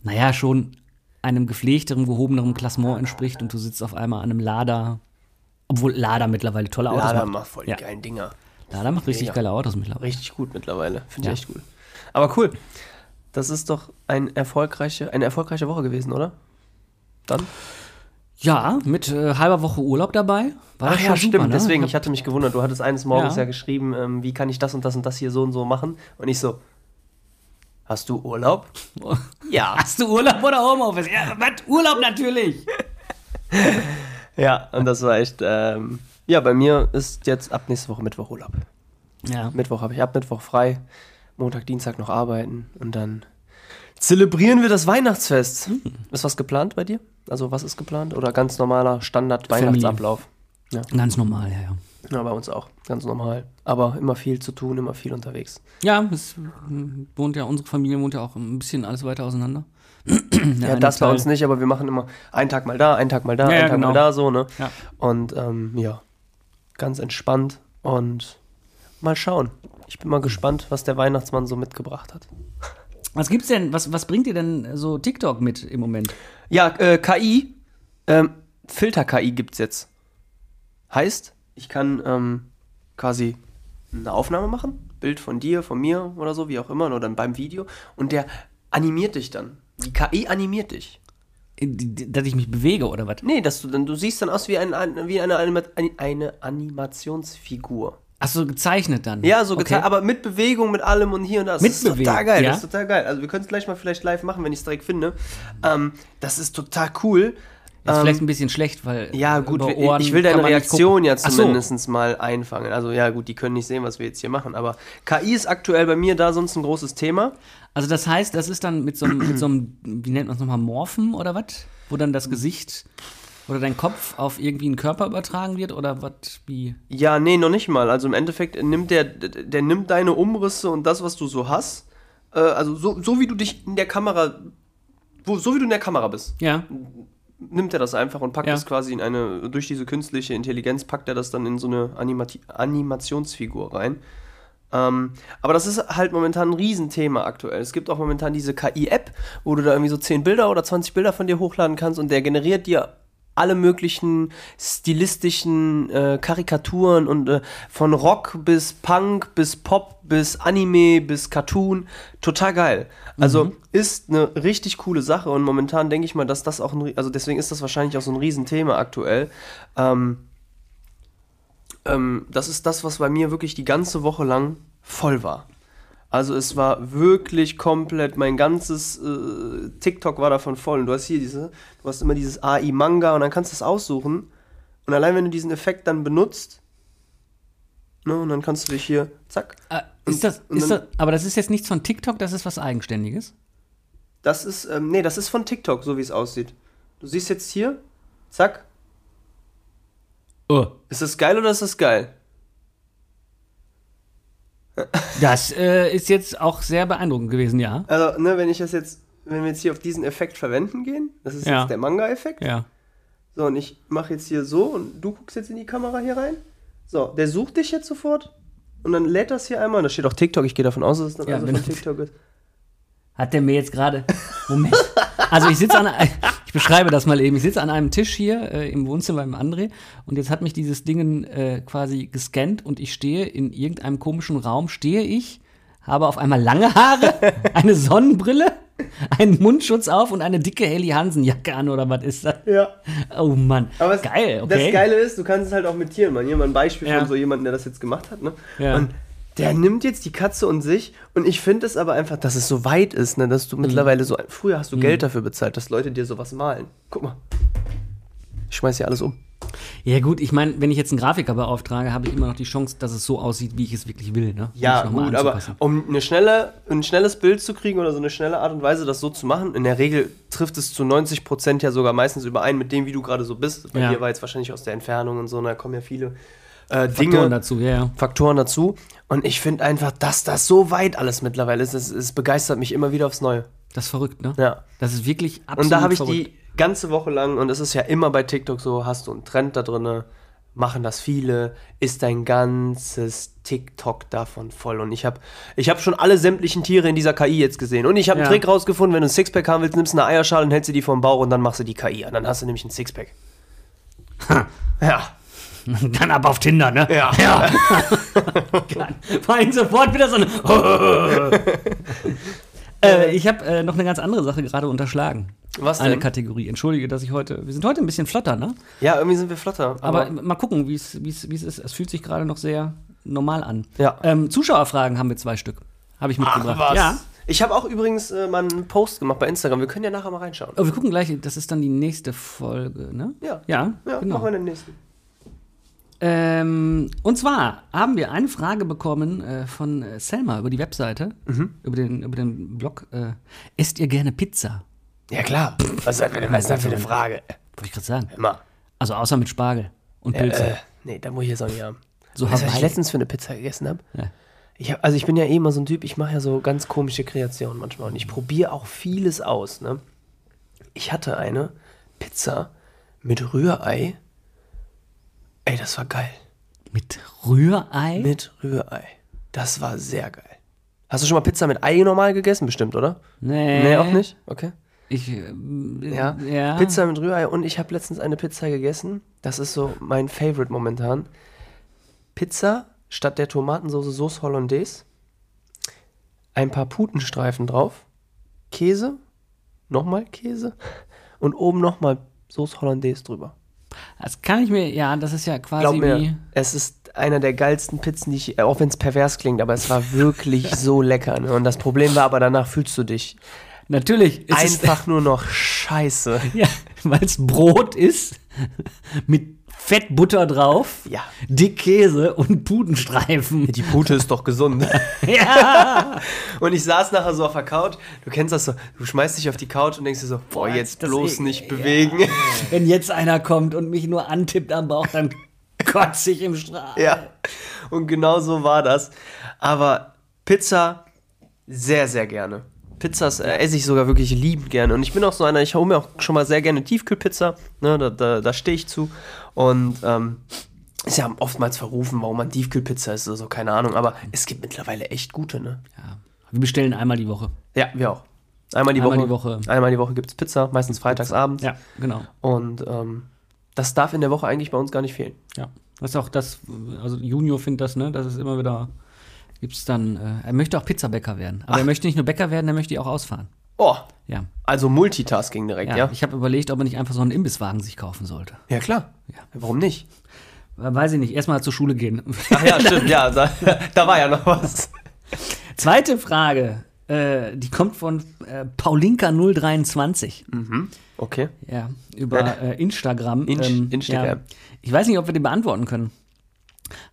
naja, schon einem gepflegteren, gehobeneren Klassement entspricht und du sitzt auf einmal an einem Lada, obwohl Lada mittlerweile tolle Autos Lada macht. macht voll die Ja. geilen Dinger. Lada macht richtig Mega. geile Autos mittlerweile. Richtig gut mittlerweile. Finde Ja. ich echt gut. Aber cool. Das ist doch ein erfolgreiche, eine erfolgreiche Woche gewesen, oder? Dann? Ja, mit äh, halber Woche Urlaub dabei. War das schon super, ne? Deswegen, ich hatte mich gewundert. Du hattest eines Morgens Ja. ja, geschrieben, ähm, wie kann ich das und das und das hier so und so machen? Und ich so, hast du Urlaub? ja. Hast du Urlaub oder Homeoffice? Ja, was? Urlaub natürlich. Ja, und das war echt, ähm, ja, bei mir ist jetzt ab nächste Woche Mittwoch Urlaub. Ja. Mittwoch habe ich ab Mittwoch frei, Montag, Dienstag noch arbeiten und dann zelebrieren wir das Weihnachtsfest. Hm. Ist was geplant bei dir? Also was ist geplant? Oder ganz normaler Standard-Weihnachtsablauf? Ganz normal, ja, ja. Ja, bei uns auch, ganz normal. Aber immer viel zu tun, immer viel unterwegs. Ja, es wohnt ja, unsere Familie wohnt ja auch ein bisschen alles weiter auseinander. Ja, das bei Teil- uns nicht, aber wir machen immer einen Tag mal da, einen Tag mal da, Ja, einen ja, Tag mal genau. da, so, ne? Ja. Und ähm, ja, ganz entspannt und mal schauen. Ich bin mal gespannt, was der Weihnachtsmann so mitgebracht hat. Was gibt's denn, was, was bringt dir denn so TikTok mit im Moment? Ja, äh, KI, ähm, Filter-KI gibt's jetzt. Heißt, ich kann ähm, quasi eine Aufnahme machen, Bild von dir, von mir oder so, wie auch immer, oder dann beim Video, und der animiert dich dann. Die KI animiert dich. Dass ich mich bewege oder was? Nee, dass du dann, du siehst dann aus wie, ein, wie eine, Anima eine Animationsfigur. Ach so, gezeichnet dann. Ja, so okay. aber mit Bewegung, mit allem und hier und da. Das Mit ist total Bewegung, geil, ja? das ist total geil. Also wir können es gleich mal vielleicht live machen, wenn ich es direkt finde. Ähm, das ist total cool. Ist Ähm, vielleicht ein bisschen schlecht, weil. Ja, äh, gut, ich will deine Reaktion ja Ach so. zumindest mal einfangen. Also ja, gut, die können nicht sehen, was wir jetzt hier machen, aber KI ist aktuell bei mir da sonst ein großes Thema. Also das heißt, das ist dann mit so einem, mit so einem wie nennt man es nochmal, Morphen oder was? Wo dann das Gesicht oder dein Kopf auf irgendwie einen Körper übertragen wird oder was? Wie? Ja, nee, noch nicht mal. Also im Endeffekt nimmt der, der nimmt deine Umrisse und das, was du so hast, äh, also so, so wie du dich in der Kamera, wo, so wie du in der Kamera bist, Ja. Nimmt er das einfach und packt Ja. es quasi in eine, durch diese künstliche Intelligenz packt er das dann in so eine Animati Animationsfigur rein. Ähm, aber das ist halt momentan ein Riesenthema aktuell. Es gibt auch momentan diese KI-App, wo du da irgendwie so 10 Bilder oder 20 Bilder von dir hochladen kannst und der generiert dir alle möglichen stilistischen äh, Karikaturen und äh, von Rock bis Punk bis Pop bis Anime bis Cartoon. Total geil. Also ist eine richtig coole Sache und momentan denke ich mal, dass das auch ein, also deswegen ist das wahrscheinlich auch so ein Riesenthema aktuell. Ähm, ähm, das ist das, was bei mir wirklich die ganze Woche lang voll war. Also es war wirklich komplett, mein ganzes äh, TikTok war davon voll. Und du hast hier diese, du hast immer dieses AI-Manga und dann kannst du es aussuchen. Und allein wenn du diesen Effekt dann benutzt, ne, und dann kannst du dich hier, zack. Äh, ist Und- das, und ist dann- das, aber das ist jetzt nichts von TikTok, das ist was Eigenständiges. Das ist, ähm, nee, das ist von TikTok, so wie es aussieht. Du siehst jetzt hier, zack. Oh. Ist das geil oder ist das geil? Das äh, ist jetzt auch sehr beeindruckend gewesen, ja. Also, ne, wenn ich das jetzt, wenn wir jetzt hier auf diesen Effekt verwenden gehen, das ist Ja. jetzt der Manga-Effekt. Ja. So, und ich mache jetzt hier so und du guckst jetzt in die Kamera hier rein. So, der sucht dich jetzt sofort und dann lädt das hier einmal. Da steht auch TikTok, ich gehe davon aus, dass es dann Ja, also von TikTok ist. Hat der mir jetzt gerade. Moment. Also ich sitze an. Ich beschreibe das mal eben. Ich sitze an einem Tisch hier äh, im Wohnzimmer beim André und jetzt hat mich dieses Ding äh, quasi gescannt und ich stehe in irgendeinem komischen Raum, stehe ich, habe auf einmal lange Haare, eine Sonnenbrille, einen Mundschutz auf und eine dicke Helly Hansen Jacke an oder was ist das? Ja. Oh Mann. Aber es, Geil, okay. Das Geile ist, du kannst es halt auch mit Tieren machen. Hier mal ein Beispiel Ja. von so jemandem, der das jetzt gemacht hat. Ne? Ja. Und der nimmt jetzt die Katze und sich und ich finde es aber einfach, dass es so weit ist, ne, dass du Mhm. mittlerweile so. Früher hast du Geld dafür bezahlt, dass Leute dir sowas malen. Guck mal. Ich schmeiß hier alles um. Ja gut, ich meine, wenn ich jetzt einen Grafiker beauftrage, habe ich immer noch die Chance, dass es so aussieht, wie ich es wirklich will. Ne? Ja, Nicht nochmal gut, aber um eine schnelle, ein schnelles Bild zu kriegen oder so eine schnelle Art und Weise, das so zu machen, in der Regel trifft es zu 90 Prozent ja sogar meistens überein mit dem, wie du gerade so bist. Bei Ja. dir war jetzt wahrscheinlich aus der Entfernung und so, und da kommen ja viele äh, Faktoren Dinge, dazu, ja, ja. Faktoren dazu. Und ich finde einfach, dass das so weit alles mittlerweile ist, es, es begeistert mich immer wieder aufs Neue. Das ist verrückt, ne? Ja. Das ist wirklich absolut Und da habe ich verrückt. die ganze Woche lang, und es ist ja immer bei TikTok so, hast du einen Trend da drinne, machen das viele, ist dein ganzes TikTok davon voll. Und ich habe ich hab schon alle sämtlichen Tiere in dieser KI jetzt gesehen. Und ich habe einen Ja. Trick rausgefunden, wenn du ein Sixpack haben willst, nimmst du eine Eierschale und hältst sie die vom Bauch und dann machst du die KI an. Dann hast du nämlich ein Sixpack. ja. Dann ab auf Tinder, ne? Ja. ja. Vor allem sofort wieder so ein. äh, ich habe äh, noch eine ganz andere Sache gerade unterschlagen. Was Eine denn? Kategorie. Entschuldige, dass ich heute. Wir sind heute ein bisschen flotter, ne? Ja, irgendwie sind wir flotter. Aber, Aber, mal gucken, wie es ist. Es fühlt sich gerade noch sehr normal an. Ja. Ähm, Zuschauerfragen haben wir zwei Stück. Habe ich mitgebracht. Ja. Ich habe auch übrigens äh, mal einen Post gemacht bei Instagram. Wir können ja nachher mal reinschauen. Oh, wir gucken gleich, das ist dann die nächste Folge, ne? Ja. Ja, Ja, genau. machen wir den nächsten. Ähm, und zwar haben wir eine Frage bekommen äh, von äh, Selma über die Webseite, Mhm. über, den, über den Blog. Äh, esst ihr gerne Pizza? Ja, klar. Was ist das denn für eine Frage? Wollte ich gerade sagen. Immer. Also außer mit Spargel und Pilze. Äh, nee, da muss ich jetzt auch nicht haben. So weißt was ich letztens für eine Pizza gegessen habe? Ja. Ich hab, also ich bin ja eh immer so ein Typ, ich mache ja so ganz komische Kreationen manchmal und ich probiere auch vieles aus. Ne? Ich hatte eine Pizza mit Rührei. Ey, das war geil. Mit Rührei? Mit Rührei. Das war sehr geil. Hast du schon mal Pizza mit Ei normal gegessen, bestimmt, oder? nee. Nee, auch nicht? Okay. Ich, ähm, Ja. ja. Pizza mit Rührei und ich habe letztens eine Pizza gegessen. Das ist so mein Favorite momentan. Pizza statt der Tomatensauce Sauce Hollandaise. Ein paar Putenstreifen drauf. Käse. Nochmal Käse. Und oben nochmal Sauce Hollandaise drüber. Das kann ich mir, ja, das ist ja quasi Glaub wie. mir, es ist einer der geilsten Pizzen, die ich, auch wenn es pervers klingt, aber es war wirklich so lecker. Ne? Und das Problem war aber, danach fühlst du dich Natürlich ist einfach nur noch scheiße. ja, weil es Brot ist mit Fettbutter drauf, Ja. dick Käse und Putenstreifen. Die Pute ist doch gesund. ja. Und ich saß nachher so auf der Couch. Du kennst das so. Du schmeißt dich auf die Couch und denkst dir so, boah, jetzt das bloß nicht ja. bewegen. Wenn jetzt einer kommt und mich nur antippt am Bauch, dann kotze ich im Strahl. Ja. Und genau so war das. Aber Pizza sehr, sehr gerne. Pizzas äh, esse ich sogar wirklich liebend gerne. Und ich bin auch so einer, ich hole mir auch schon mal sehr gerne Tiefkühlpizza. Ne, da da, da stehe ich zu. Und ähm, ist ja oftmals verrufen, warum man Tiefkühlpizza ist oder so, keine Ahnung. Aber es gibt mittlerweile echt gute, ne? Ja. Wir bestellen einmal die Woche. Ja, wir auch. Einmal die Einmal Woche. die Woche. Einmal die Woche gibt es Pizza, meistens freitags abends. Ja, genau. Und ähm, Das darf in der Woche eigentlich bei uns gar nicht fehlen. Ja. Das ist auch das, also Junior findet das, ne? Das ist immer wieder, gibt's dann, äh, er möchte auch Pizzabäcker werden. Aber er möchte nicht nur Bäcker werden, er möchte auch ausfahren. Oh, Ja. also Multitasking direkt, Ja, ja? ich habe überlegt, ob er nicht einfach so einen Imbisswagen sich kaufen sollte. Ja, klar. Warum nicht? Weiß ich nicht, erstmal zur Schule gehen. Ach ja, stimmt, ja, da, da war ja noch was. Zweite Frage, äh, die kommt von äh, Paulinka023. Okay. Ja, über äh, Instagram. Inst- Instagram. Ja, ich weiß nicht, ob wir den beantworten können.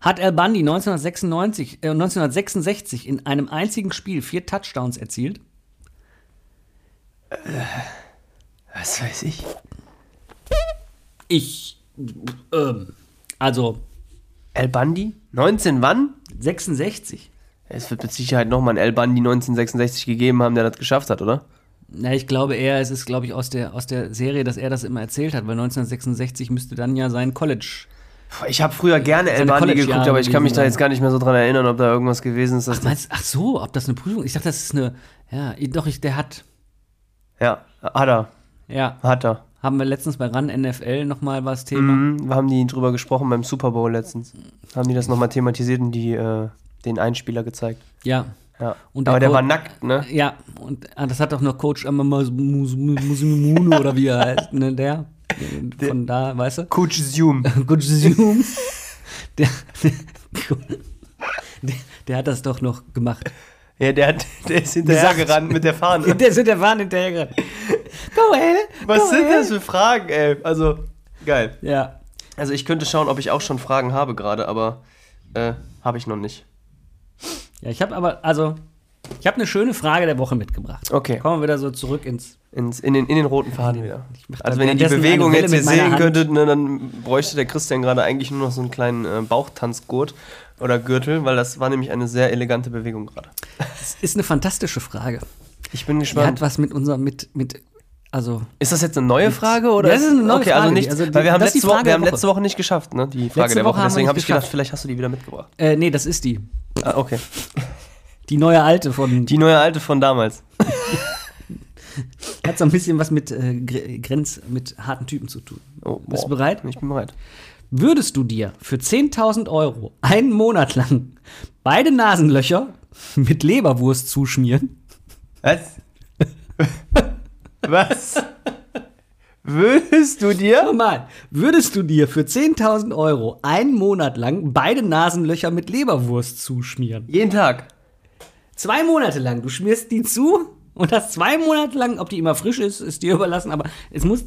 Hat Al Bundy 1996, äh, 1966 in einem einzigen Spiel vier Touchdowns erzielt? Was weiß ich. Ich, ähm, also El Bandi? 19 wann? 66. Es wird mit Sicherheit nochmal einen El Bandi 1966 gegeben haben, der das geschafft hat, oder? Na, ich glaube eher, es ist, glaube ich, aus der, aus der Serie, dass er das immer erzählt hat, weil 1966 müsste dann ja sein College. Ich habe früher gerne El Seine Bandi College-Jahre geguckt, aber ich kann mich da jetzt gar nicht mehr so dran erinnern, ob da irgendwas gewesen ist. Ach, meinst, ach so, ob das eine Prüfung Ich dachte, das ist eine. Ja, doch, ich, der hat. ja, hat er. Ja, Hat er. haben wir letztens bei RAN NFL nochmal was Thema. Mhm, wir haben die drüber gesprochen beim Super Bowl letztens. Haben die das nochmal thematisiert und die, äh, den Einspieler gezeigt. Ja. Ja. Der aber der Co- war nackt, ne? Ja, und ah, das hat doch noch Coach Musimunu oder wie er heißt, ne, der. Von da, weißt du? Coach Zoom. Coach Zoom. Der, der, der hat das doch noch gemacht. Ja, der, hat, der ist hinterher Gesagt. gerannt mit der Fahne. Der sind der Wahn hinterher Go ahead. Was go sind ahead. das für Fragen, ey? Also, geil. Ja. Also ich könnte schauen, ob ich auch schon Fragen habe gerade, aber äh, habe ich noch nicht. Ja, ich habe aber, also, ich habe eine schöne Frage der Woche mitgebracht. Okay. Kommen wir wieder so zurück ins. Ins, in, den, in den roten Faden wieder. Also wenn ihr die Bewegung jetzt hier sehen Hand. könntet, ne, dann bräuchte der Christian gerade eigentlich nur noch so einen kleinen äh, Bauchtanzgurt oder Gürtel, weil das war nämlich eine sehr elegante Bewegung gerade. Das ist eine fantastische Frage. Ich bin Die gespannt. hat was mit unserem, mit, mit, also, Ist das jetzt eine neue Frage oder? Das ist eine neue okay, Frage. also nicht, Also die- weil wir haben, die letzte Woche, wir haben letzte Woche nicht geschafft, ne? Die Frage Letzte der Woche. Deswegen habe ich gedacht, vielleicht hast du die wieder mitgebracht. äh, nee, das ist die. Ah, okay. Die neue alte von. Die neue alte von damals. hat so ein bisschen was mit äh, Gre- Grenz, mit harten Typen zu tun. Oh, Bist du bereit? Ich bin bereit. Würdest du dir für 10.000 Euro einen Monat lang beide Nasenlöcher mit Leberwurst zuschmieren? Was? Was? Würdest du dir? Nochmal, würdest du dir für 10.000 Euro einen Monat lang beide Nasenlöcher mit Leberwurst zuschmieren? Jeden Tag. Zwei Monate lang. Du schmierst die zu und hast zwei Monate lang, ob die immer frisch ist, ist dir überlassen, aber es muss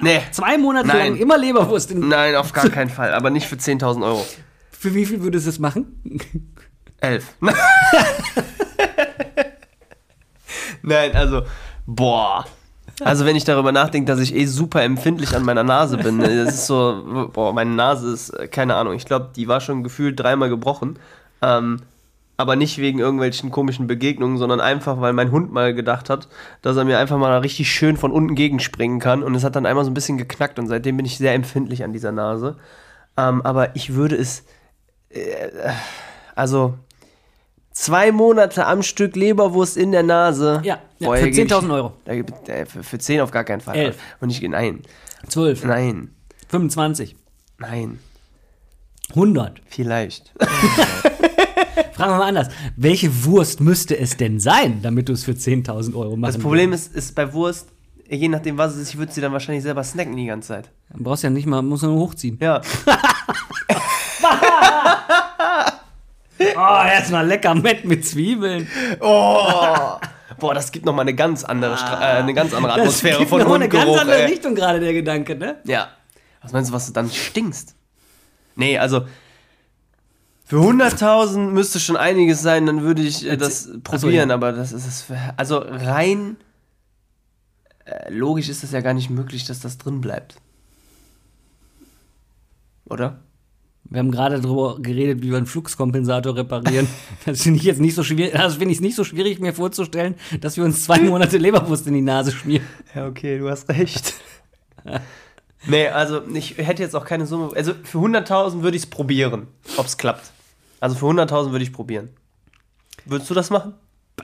Nee. zwei Monate Nein. lang immer Leberwurst in. Nein, auf gar keinen Fall. Aber nicht für 10.000 Euro. Für wie viel würdest du es machen? Elf. Nein, also, boah. Also, wenn ich darüber nachdenke, dass ich eh super empfindlich an meiner Nase bin, ne, das ist so, boah, meine Nase ist, äh, keine Ahnung, ich glaube, die war schon gefühlt dreimal gebrochen. Ähm, aber nicht wegen irgendwelchen komischen Begegnungen, sondern einfach, weil mein Hund mal gedacht hat, dass er mir einfach mal richtig schön von unten gegenspringen kann. Und es hat dann einmal so ein bisschen geknackt und seitdem bin ich sehr empfindlich an dieser Nase. Ähm, aber ich würde es, äh, also, zwei Monate am Stück Leberwurst in der Nase. Ja, ja, Boah, für da geb ich- 10.000 Euro. Da äh, für, für 10 auf gar keinen Fall. Elf. Und ich, nein, 12, nein, 25, nein, 100. vielleicht. Fragen wir mal anders. Welche Wurst müsste es denn sein, damit du es für 10.000 Euro machen Das Problem ist, ist bei Wurst, je nachdem was es ist, ich würde sie dann wahrscheinlich selber snacken die ganze Zeit. Du brauchst ja nicht mal, musst nur hochziehen. Ja. Oh, erstmal lecker Mett mit Zwiebeln. Oh. Boah, das gibt nochmal eine ganz andere, Stra äh, eine ganz andere Atmosphäre gibt von noch eine ganz andere ey. Richtung gerade, der Gedanke, ne? Ja. Was meinst du, was du dann stinkst? Nee, also für 100.000 müsste schon einiges sein, dann würde ich äh, das Achso, probieren, ja. aber das ist es. Also rein äh, logisch ist es ja gar nicht möglich, dass das drin bleibt. Oder? Wir haben gerade darüber geredet, wie wir einen Fluxkompensator reparieren. Das finde ich jetzt nicht so schwierig. Das finde ich nicht so schwierig, mir vorzustellen, dass wir uns zwei Monate Leberwurst in die Nase schmieren. Ja, okay, du hast recht. nee, also ich hätte jetzt auch keine Summe. Also für 100.000 würde ich es probieren, ob es klappt. Also für 100.000 würde ich probieren. Würdest du das machen?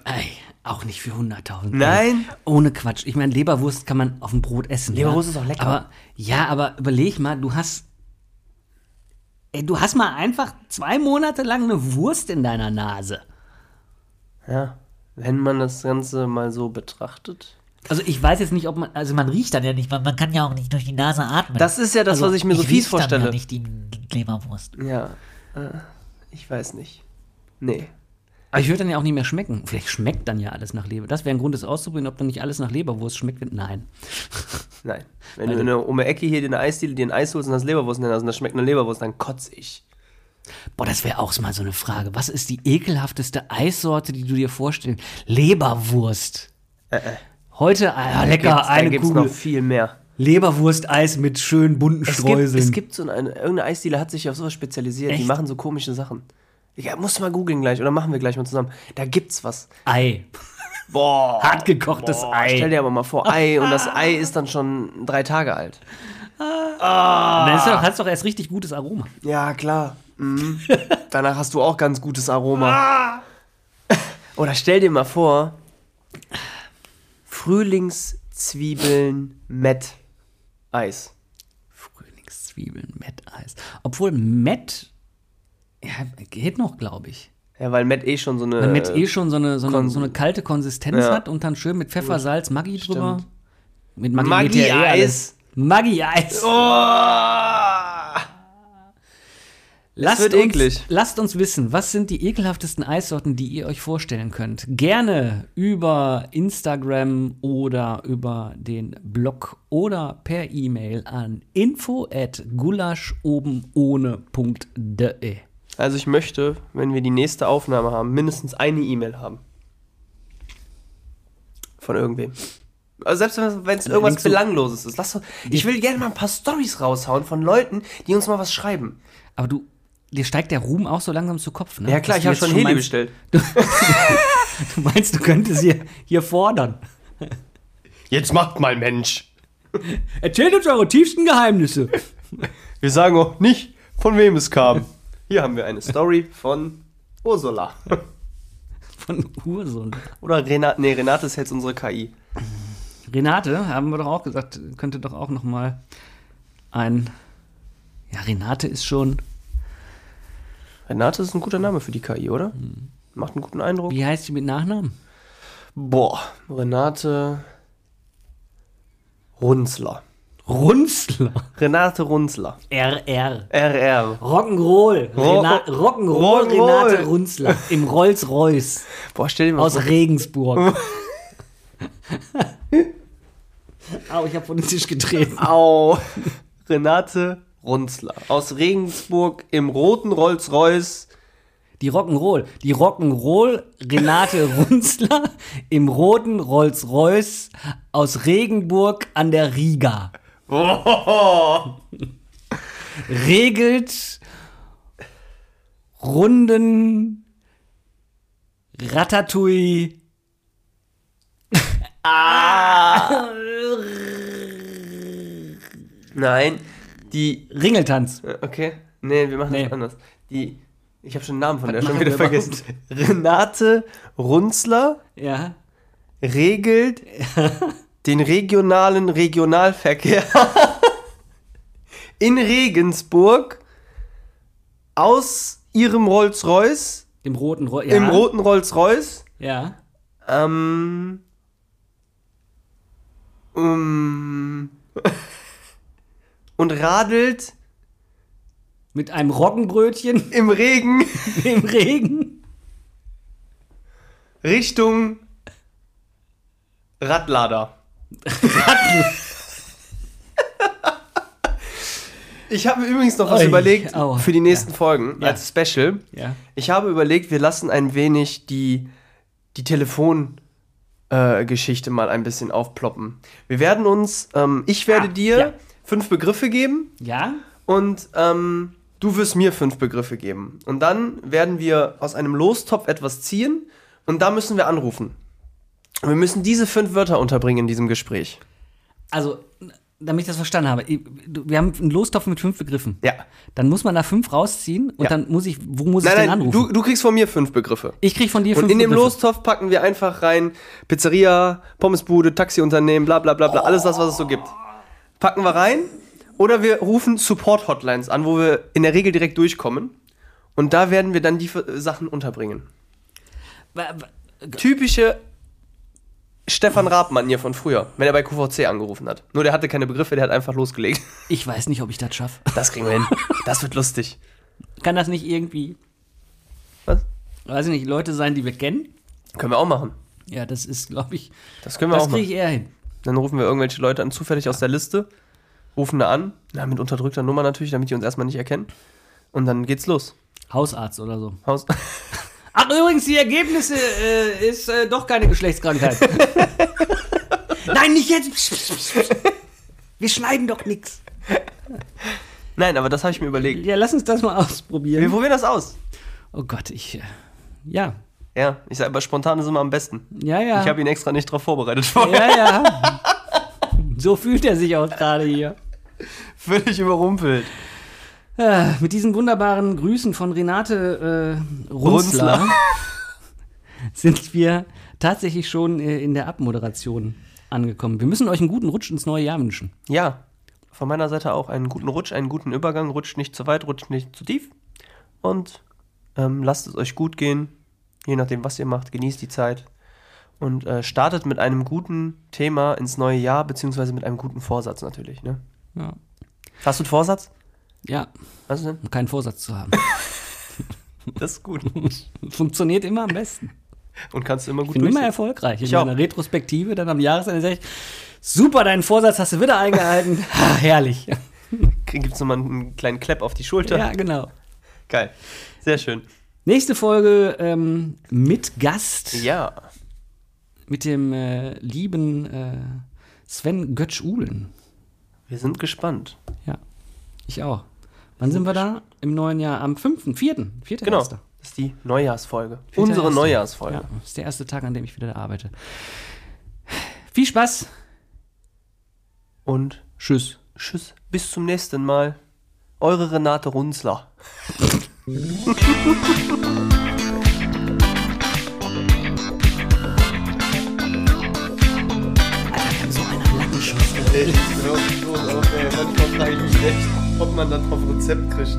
Ey, auch nicht für 100.000. Nein. Ohne Quatsch. Ich meine, Leberwurst kann man auf dem Brot essen. Leberwurst ja? ist auch lecker. Aber, ja, aber überleg mal, du hast. Ey, du hast mal einfach zwei Monate lang eine Wurst in deiner Nase. Ja, wenn man das Ganze mal so betrachtet. Also ich weiß jetzt nicht, ob man, also man riecht dann ja nicht, man, man kann ja auch nicht durch die Nase atmen. Das ist ja das, also was ich mir so riech fies dann vorstelle. Ja nicht die Leberwurst. Ja, äh, ich weiß nicht. Nee. Aber ich würde dann ja auch nicht mehr schmecken. Vielleicht schmeckt dann ja alles nach Leber. Das wäre ein Grund, das auszuprobieren, ob dann nicht alles nach Leberwurst schmeckt. Nein. Nein. Wenn du in der, um die Ecke hier der Eisdiele dir ein Eis holst und das Leberwurst in der Nase und das schmeckt nach Leberwurst, dann kotz ich. Boah, das wäre auch mal so eine Frage. Was ist die ekelhafteste Eissorte, die du dir vorstellst? Leberwurst. Heute, ah, lecker, Gibt's, da eine gibt's Kugel. noch viel mehr. Leberwurst-Eis mit schönen bunten Es gibt, Streuseln. es gibt so eine, irgendeine Eisdiele hat sich auf sowas spezialisiert. Die Echt? machen so komische Sachen. Ja, musst du mal googeln gleich oder machen wir gleich mal zusammen. Da gibt's was. Ei. Boah. Hart gekochtes Boah, Ei. Stell dir aber mal vor, Ei und das Ei ist dann schon drei Tage alt. Dann ist doch, hast doch erst richtig gutes Aroma. Ja, klar. Mhm. Danach hast du auch ganz gutes Aroma. Oder stell dir mal vor, Frühlingszwiebeln Met Eis. Frühlingszwiebeln, Met-Eis. Obwohl Met, ja, geht noch, glaube ich. Ja, weil Met eh schon so eine. Weil Met eh schon so eine, so eine, so eine kalte Konsistenz Ja. hat und dann schön mit Pfeffer, Salz, Maggi drüber. Stimmt. Mit Maggi, Maggi eh Eis. alles. Maggi-Eis. Oh! Lasst wird uns, eklig. Lasst uns wissen, was sind die ekelhaftesten Eissorten, die ihr euch vorstellen könnt. Gerne über Instagram oder über den Blog oder per E-Mail an info at gulaschobenohne.de. Also ich möchte, wenn wir die nächste Aufnahme haben, mindestens eine E-Mail haben. Von irgendwem. Also selbst wenn es irgendwas Belangloses ist. Lass ich will gerne mal ein paar Stories raushauen von Leuten, die uns mal was schreiben. Aber du, dir steigt der Ruhm auch so langsam zu Kopf, ne? Ja klar, Dass ich du habe schon Heli meinst, bestellt. Du meinst, du könntest hier, hier fordern. Jetzt macht mal Mensch. Erzählt uns eure tiefsten Geheimnisse. Wir sagen auch nicht, von wem es kam. Hier haben wir eine Story von Ursula. Von Urson. Oder Renate, nee, Renate ist jetzt unsere KI. Renate, haben wir doch auch gesagt, könnte doch auch noch mal ein. Ja, Renate ist schon. Renate ist ein guter Name für die KI, oder? Macht einen guten Eindruck. Wie heißt sie mit Nachnamen? Boah, Renate Runzler. Runzler. Renate Runzler. RR. RR. Rock'n'Roll. Ro- Rock'n'Roll Rock'n'Roll. Renate Runzler. Im Rolls-Royce. Boah, stell dir mal Aus vor. Regensburg. Au, ich hab von den Tisch getreten. Au. Renate Runzler. Aus Regensburg im roten Rolls-Royce. Die Rock'n'Roll. Die Rock'n'Roll Renate Runzler im roten Rolls-Royce aus Regenburg an der Riga. Oh. regelt Runden Ratatouille. Nein, die. Ringeltanz. äh, Okay. Nee, wir machen Nee. das anders. Die. Ich habe schon den Namen von Was der schon wieder vergessen. Renate Runzler Ja. regelt den regionalen Regionalverkehr in Regensburg aus ihrem Rolls-Royce, Im roten Roll. Ja. im roten Rolls-Royce, Ja. ähm, um, und radelt Mit einem Roggenbrötchen im Regen im Regen. Richtung Radlader. Ich habe übrigens noch was Ui, überlegt aua. für die nächsten Folgen Ja. als Special. Ja. Ich habe überlegt, wir lassen ein wenig die, die Telefongeschichte äh, mal ein bisschen aufploppen. Wir werden uns, ähm, ich werde Ah, dir ja. Fünf Begriffe geben Ja. und ähm, du wirst mir fünf Begriffe geben. Und dann werden wir aus einem Lostopf etwas ziehen und da müssen wir anrufen. Und wir müssen diese fünf Wörter unterbringen in diesem Gespräch. Also, damit ich das verstanden habe. Ich- Wir haben einen Lostopf mit fünf Begriffen. Ja. Dann muss man da fünf rausziehen und Ja. dann muss ich, wo muss ich Nein, denn nein, anrufen? du, du kriegst von mir fünf Begriffe. ich krieg von dir fünf Und in dem Begriffe. Lostopf packen wir einfach rein Pizzeria, Pommesbude, Taxiunternehmen, bla bla bla bla, alles das, was es so gibt. Packen wir rein oder wir rufen Support-Hotlines an, wo wir in der Regel direkt durchkommen. Und da werden wir dann die äh, Sachen unterbringen. Typische Stefan Raab-Manier von früher, wenn er bei QVC angerufen hat. Nur der hatte keine Begriffe, der hat einfach losgelegt. Ich weiß nicht, ob ich das schaffe. Das kriegen wir hin. Das wird lustig. Kann das nicht irgendwie, Was? weiß ich nicht, Leute sein, die wir kennen? Können wir auch machen. Ja, das ist, glaube ich, Das können wir das auch kriege machen. ich eher hin. Dann rufen wir irgendwelche Leute an, zufällig aus der Liste, rufen da an, na, mit unterdrückter Nummer natürlich, damit die uns erstmal nicht erkennen. Und dann geht's los. Hausarzt oder so. Haus Ach, übrigens, die Ergebnisse äh, ist äh, doch keine Geschlechtskrankheit. Nein, nicht jetzt. Wir schneiden doch nichts. Nein, aber das habe ich mir überlegt. Ja, lass uns das mal Wir ausprobieren. probieren das aus. Oh Gott, ich. äh, Ja, Ja, ich sage, aber spontan ist immer am besten. ja, ja. Ich habe ihn extra nicht drauf vorbereitet vorher. ja, ja. So fühlt er sich auch gerade hier. Völlig überrumpelt. Äh, mit diesen wunderbaren Grüßen von Renate äh, Runzler, Runzler. sind wir tatsächlich schon äh, in der Abmoderation angekommen. Wir müssen euch einen guten Rutsch ins neue Jahr wünschen. Ja, von meiner Seite auch einen guten Rutsch, einen guten Übergang. Rutscht nicht zu weit, rutscht nicht zu tief. Und ähm, lasst es euch gut gehen. Je nachdem, was ihr macht, genießt die Zeit. Und äh, startet mit einem guten Thema ins neue Jahr, beziehungsweise mit einem guten Vorsatz natürlich. Ne? Ja. Hast du einen Vorsatz? Ja, Was denn? um keinen Vorsatz zu haben. Das ist gut. Funktioniert immer am besten. Und kannst du immer Ich gut bin immer erfolgreich. In Ich auch. meiner Retrospektive, dann am Jahresende sage ich, super, deinen Vorsatz hast du wieder eingehalten. ha, herrlich. Gibt es nochmal einen kleinen Clap auf die Schulter? Ja, genau. Geil. Sehr schön. Nächste Folge ähm, mit Gast, Ja. mit dem äh, lieben äh, Sven Götsch-Uhlen. Wir sind gespannt. Ja, ich auch. Wann sind wir da? Im neuen Jahr? Am 5., 4., 4. Genau. Das ist die Neujahrsfolge. Vierter Unsere Erster. Neujahrsfolge. Ja, das ist der erste Tag, an dem ich wieder da arbeite. Viel Spaß. Und Tschüss. tschüss. Bis zum nächsten Mal. Eure Renate Runzler. So einer langen Schuss. Ey, manchmal frage ich mich echt, ob man dann drauf Rezept kriegt.